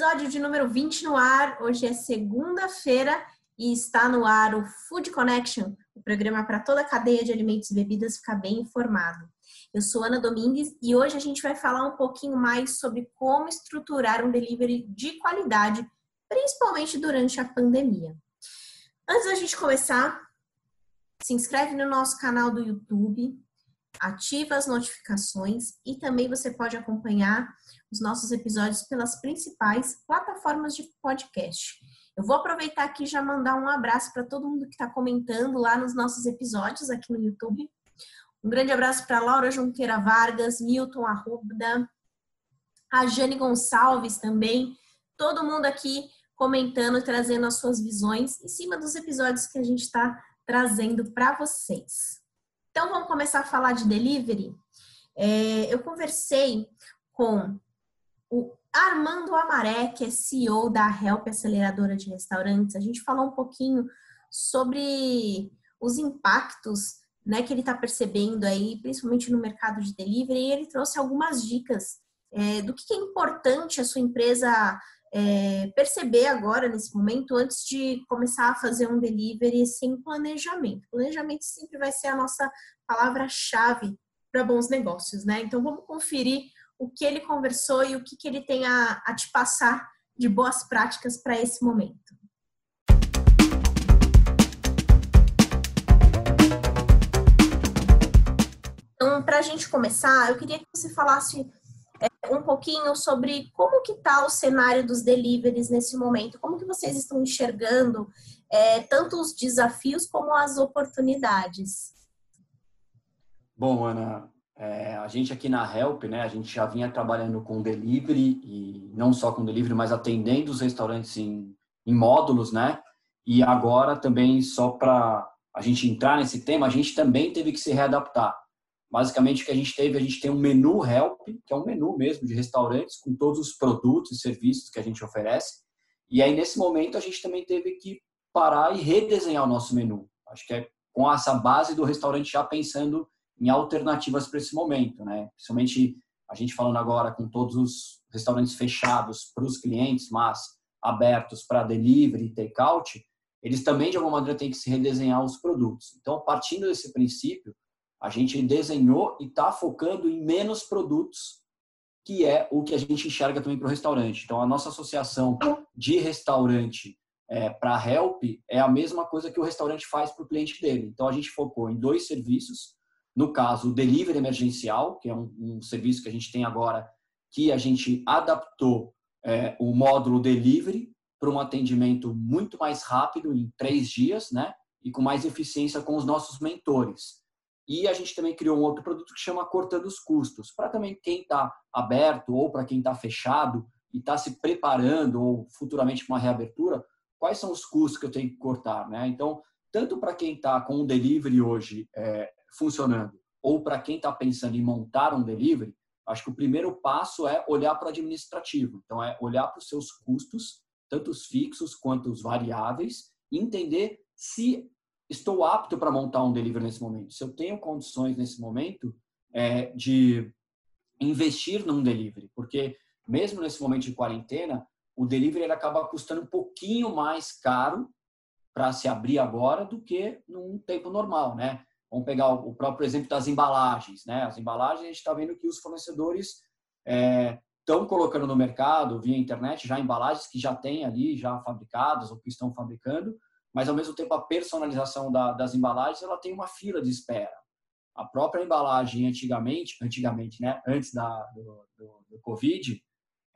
Episódio de número 20 no ar. Hoje é segunda-feira e está no ar o Food Connection, o programa para toda a cadeia de alimentos e bebidas ficar bem informado. Eu sou Ana Domingues e hoje a gente vai falar um pouquinho mais sobre como estruturar um delivery de qualidade, principalmente durante a pandemia. Antes da gente começar, se inscreve no nosso canal do YouTube, ativa as notificações e também você pode acompanhar os nossos episódios pelas principais plataformas de podcast. Eu vou aproveitar aqui já mandar um abraço para todo mundo que está comentando lá nos nossos episódios aqui no YouTube. Um grande abraço para Laura Junqueira Vargas, Milton Arruda, a Jane Gonçalves também, todo mundo aqui comentando, trazendo as suas visões em cima dos episódios que a gente está trazendo para vocês. Então vamos começar a falar de delivery. É, eu conversei com o Armando Amaré, que é CEO da Help Aceleradora de Restaurantes. A gente falou um pouquinho sobre os impactos né, que ele está percebendo aí, principalmente no mercado de delivery, e ele trouxe algumas dicas é, do que é importante a sua empresa é, perceber agora, nesse momento, antes de começar a fazer um delivery sem planejamento. Planejamento sempre vai ser a nossa palavra-chave para bons negócios, né? Então, vamos conferir o que ele conversou e o que, que ele tem a, a te passar de boas práticas para esse momento. Então, para a gente começar, eu queria que você falasse um pouquinho sobre como que está o cenário dos deliveries nesse momento, como que vocês estão enxergando é, tanto os desafios como as oportunidades. Bom, Ana, é, a gente aqui na Help, né, a gente já vinha trabalhando com delivery e não só com delivery, mas atendendo os restaurantes em, em módulos, né? E agora também só para a gente entrar nesse tema, a gente também teve que se readaptar. Basicamente, o que a gente teve, a gente tem um menu Help, que é um menu mesmo de restaurantes, com todos os produtos e serviços que a gente oferece. E aí, nesse momento, a gente também teve que parar e redesenhar o nosso menu. Acho que é com essa base do restaurante já pensando em alternativas para esse momento, né? Principalmente a gente falando agora com todos os restaurantes fechados para os clientes, mas abertos para delivery e takeout, eles também de alguma maneira têm que se redesenhar os produtos. Então, partindo desse princípio, a gente desenhou e está focando em menos produtos, que é o que a gente enxerga também para o restaurante. Então, a nossa associação de restaurante é, para Help é a mesma coisa que o restaurante faz para o cliente dele. Então, a gente focou em dois serviços. No caso, o delivery emergencial, que é um, um serviço que a gente tem agora, que a gente adaptou é, o módulo delivery para um atendimento muito mais rápido, em três dias, né? E com mais eficiência com os nossos mentores. E a gente também criou um outro produto que chama Cortando os Custos, para também quem está aberto ou para quem está fechado e está se preparando ou futuramente para uma reabertura, quais são os custos que eu tenho que cortar, né? Então, tanto para quem está com um delivery hoje é, funcionando ou para quem está pensando em montar um delivery, acho que o primeiro passo é olhar para o administrativo. Então, é olhar para os seus custos, tanto os fixos quanto os variáveis, e entender se estou apto para montar um delivery nesse momento, se eu tenho condições nesse momento é, de investir num delivery, porque mesmo nesse momento de quarentena, o delivery acaba custando um pouquinho mais caro para se abrir agora do que num tempo normal, né? Vamos pegar o próprio exemplo das embalagens, né? As embalagens a gente está vendo que os fornecedores estão é, colocando no mercado via internet já embalagens que já tem ali já fabricadas ou que estão fabricando mas ao mesmo tempo a personalização da, das embalagens ela tem uma fila de espera. A própria embalagem antigamente, antigamente, né, antes da, do, do, do Covid,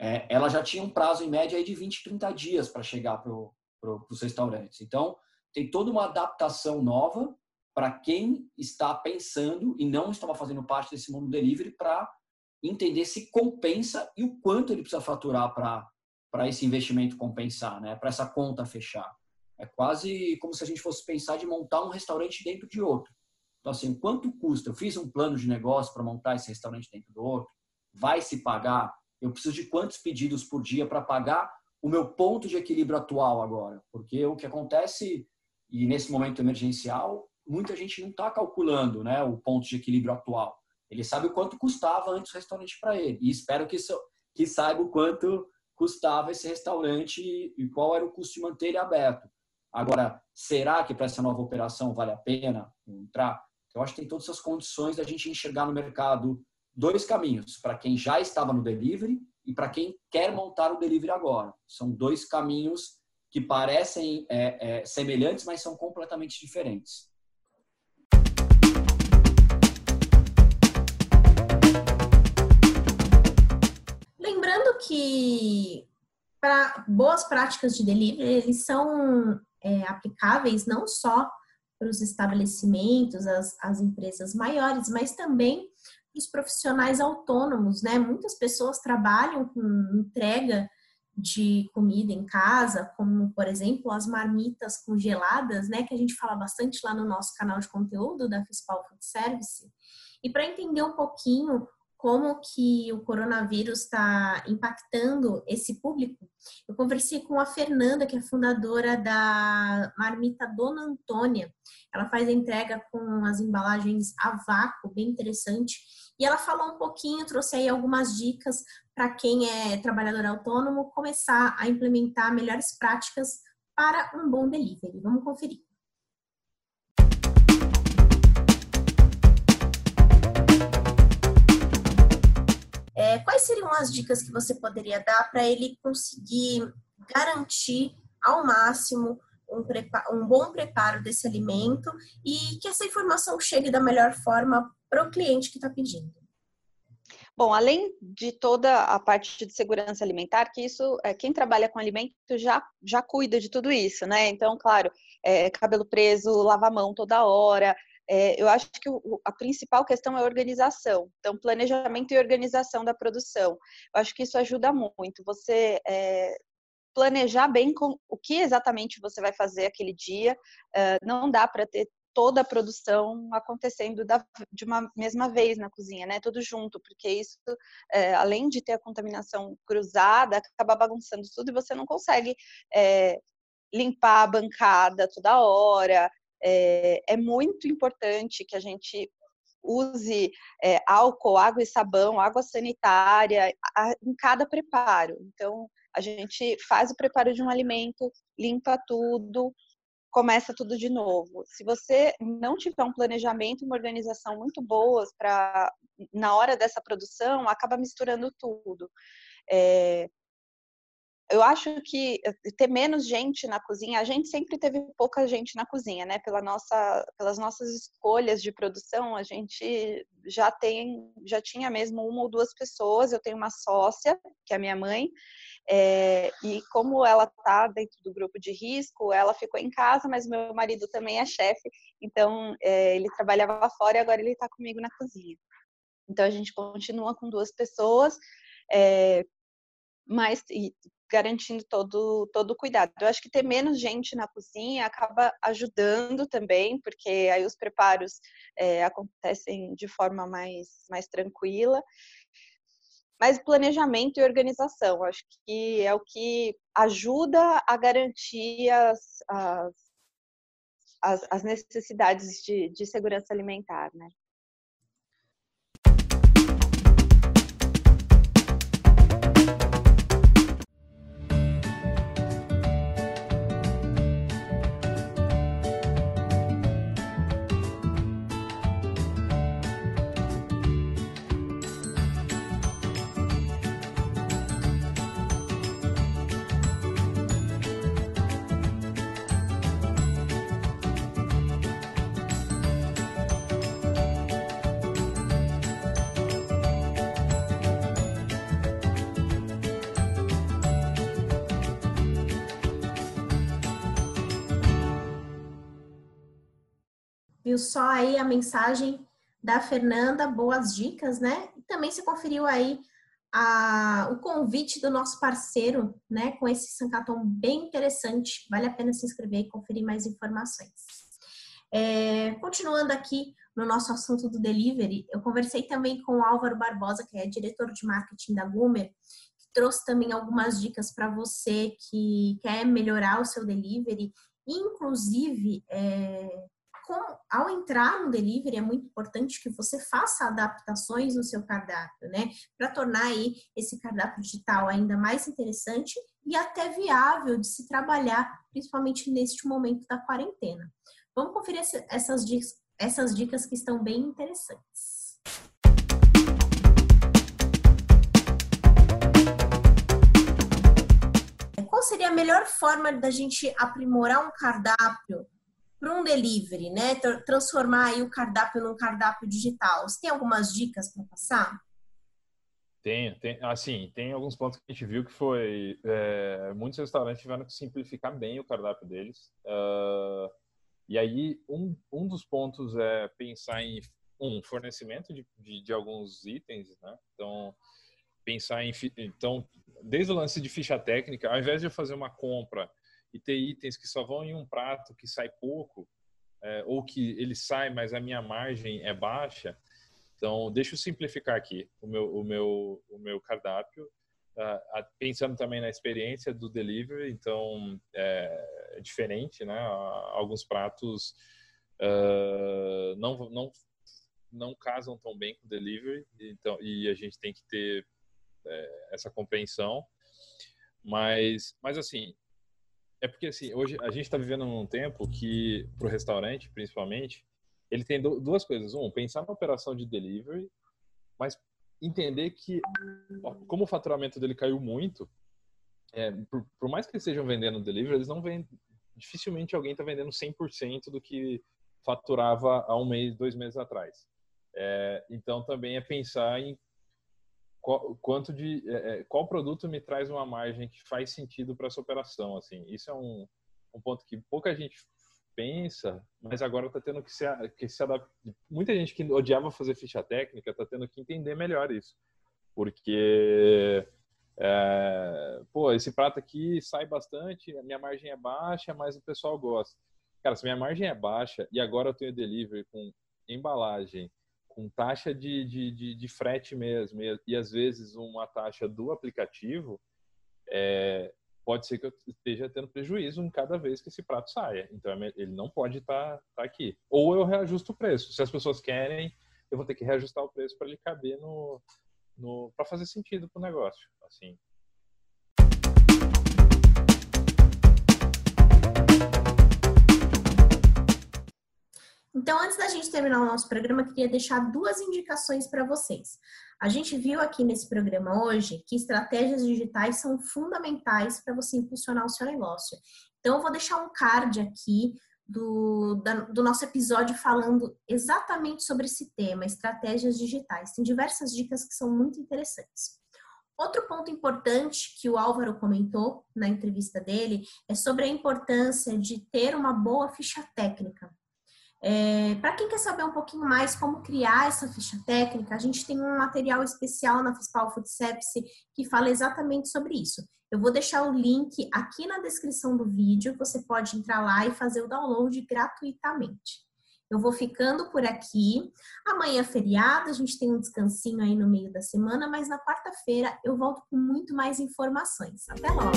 é, ela já tinha um prazo em média de 20, 30 dias para chegar para pro, os restaurantes. Então, tem toda uma adaptação nova para quem está pensando e não estava fazendo parte desse mundo delivery para entender se compensa e o quanto ele precisa faturar para esse investimento compensar, né? para essa conta fechar. É quase como se a gente fosse pensar de montar um restaurante dentro de outro. Então, assim, quanto custa? Eu fiz um plano de negócio para montar esse restaurante dentro do outro. Vai se pagar? Eu preciso de quantos pedidos por dia para pagar o meu ponto de equilíbrio atual agora? Porque o que acontece, e nesse momento emergencial, muita gente não está calculando né, o ponto de equilíbrio atual. Ele sabe o quanto custava antes o restaurante para ele. E espero que, isso, que saiba o quanto custava esse restaurante e qual era o custo de manter ele aberto. Agora, será que para essa nova operação vale a pena entrar? Eu acho que tem todas as condições da gente enxergar no mercado dois caminhos, para quem já estava no delivery e para quem quer montar o delivery agora. São dois caminhos que parecem é, é, semelhantes, mas são completamente diferentes. Lembrando que para boas práticas de delivery, eles são é, aplicáveis não só para os estabelecimentos, as, as empresas maiores, mas também para os profissionais autônomos, né? Muitas pessoas trabalham com entrega de comida em casa, como por exemplo as marmitas congeladas, né, que a gente fala bastante lá no nosso canal de conteúdo da Fispal Food Service. E para entender um pouquinho como que o coronavírus está impactando esse público, eu conversei com a Fernanda, que é fundadora da Marmita Dona Antônia. Ela faz entrega com as embalagens a vácuo, bem interessante. E ela falou um pouquinho, trouxe aí algumas dicas para quem é trabalhador autônomo começar a implementar melhores práticas para um bom delivery. Vamos conferir. É, quais seriam as dicas que você poderia dar para ele conseguir garantir ao máximo um, um, bom preparo desse alimento e que essa informação chegue da melhor forma para o cliente que está pedindo? Bom, além de toda a parte de segurança alimentar, que isso, é, quem trabalha com alimento já, já cuida de tudo isso, né? Então, claro, é, cabelo preso, lava a mão toda hora, é, eu acho que o, a principal questão é organização. Então, planejamento e organização da produção. Eu acho que isso ajuda muito. Você é, planejar bem com o que exatamente você vai fazer aquele dia. É, não dá para ter toda a produção acontecendo da, de uma mesma vez na cozinha, né? Tudo junto, porque isso, é, além de ter a contaminação cruzada, acaba bagunçando tudo e você não consegue é, limpar a bancada toda hora, é, é muito importante que a gente use é, álcool, água e sabão, água sanitária a, em cada preparo. Então, a gente faz o preparo de um alimento, limpa tudo, começa tudo de novo. Se você não tiver um planejamento uma organização muito boas para na hora dessa produção, acaba misturando tudo. É, eu acho que eh, ter menos gente na cozinha, a gente sempre teve pouca gente na cozinha, né? Pela nossa, pelas nossas escolhas de produção, a gente já tem, já tinha mesmo uma ou duas pessoas. Eu tenho uma sócia, que é a minha mãe, é, e como ela está dentro do grupo de risco, ela ficou em casa, mas meu marido também é chefe, então é, ele trabalhava fora e agora ele está comigo na cozinha. Então a gente continua com duas pessoas. É, mas garantindo todo, todo o cuidado. Eu acho que ter menos gente na cozinha acaba ajudando também, porque aí os preparos é, acontecem de forma mais, mais tranquila. Mas planejamento e organização, acho que é o que ajuda a garantir as, as, as necessidades de, de segurança alimentar, né? Viu só aí a mensagem da Fernanda, boas dicas, né? E também se conferiu aí a, o convite do nosso parceiro, né? Com esse Sancaton bem interessante. Vale a pena se inscrever e conferir mais informações. É, continuando aqui no nosso assunto do delivery, eu conversei também com o Álvaro Barbosa, que é diretor de marketing da Gumer, que trouxe também algumas dicas para você que quer melhorar o seu delivery, inclusive é, como, ao entrar no delivery, é muito importante que você faça adaptações no seu cardápio, né? Para tornar aí esse cardápio digital ainda mais interessante e até viável de se trabalhar, principalmente neste momento da quarentena. Vamos conferir essas dicas, essas dicas que estão bem interessantes. Qual seria a melhor forma da gente aprimorar um cardápio para um delivery, né? Transformar aí o cardápio num cardápio digital. Você tem algumas dicas para passar? Tem, tem, assim, tem alguns pontos que a gente viu que foi é, muitos restaurantes tiveram que simplificar bem o cardápio deles. Uh, e aí um, um dos pontos é pensar em um fornecimento de, de, de alguns itens, né? Então pensar em então desde o lance de ficha técnica, ao invés de eu fazer uma compra e ter itens que só vão em um prato que sai pouco, é, ou que ele sai, mas a minha margem é baixa. Então, deixa eu simplificar aqui o meu, o meu, o meu cardápio, uh, pensando também na experiência do delivery. Então, é, é diferente, né? Alguns pratos uh, não, não, não casam tão bem com o delivery, então, e a gente tem que ter é, essa compreensão. Mas, mas assim, é porque, assim, hoje a gente está vivendo num tempo que, para o restaurante, principalmente, ele tem duas coisas. Um, pensar na operação de delivery, mas entender que, como o faturamento dele caiu muito, é, por, por, mais que eles estejam vendendo delivery, eles não vendem. Dificilmente alguém está vendendo 100% do que faturava há um mês, dois meses atrás. É, então, também é pensar em qual, quanto de é, é, qual produto me traz uma margem que faz sentido para essa operação assim. Isso é um, um ponto que pouca gente pensa mas agora está tendo que se, que se adaptar muita gente que odiava fazer ficha técnica está tendo que entender melhor isso. Porque é, pô esse prato aqui sai bastante a minha margem é baixa mas o pessoal gosta. Cara se minha margem é baixa e agora eu tenho delivery com embalagem com taxa de, de, de, de, frete mesmo, e, e, às vezes uma taxa do aplicativo, é, pode ser que eu esteja tendo prejuízo em cada vez que esse prato saia. Então, é ele não pode estar tá, tá aqui. Ou eu reajusto o preço. Se as pessoas querem, eu vou ter que reajustar o preço para ele caber no, no para fazer sentido para o negócio. Assim, Então, antes da gente terminar o nosso programa, queria deixar duas indicações para vocês. A gente viu aqui nesse programa hoje que estratégias digitais são fundamentais para você impulsionar o seu negócio. Então, eu vou deixar um card aqui do, da, do nosso episódio falando exatamente sobre esse tema, estratégias digitais. Tem diversas dicas que são muito interessantes. Outro ponto importante que o Álvaro comentou na entrevista dele é sobre a importância de ter uma boa ficha técnica. É, Para quem quer saber um pouquinho mais como criar essa ficha técnica, a gente tem um material especial na Fispal Food Sepsi que fala exatamente sobre isso. Eu vou deixar o link aqui na descrição do vídeo, você pode entrar lá e fazer o download gratuitamente. Eu vou ficando por aqui. Amanhã é feriado, a gente tem um descansinho aí no meio da semana, mas na quarta-feira eu volto com muito mais informações. Até logo!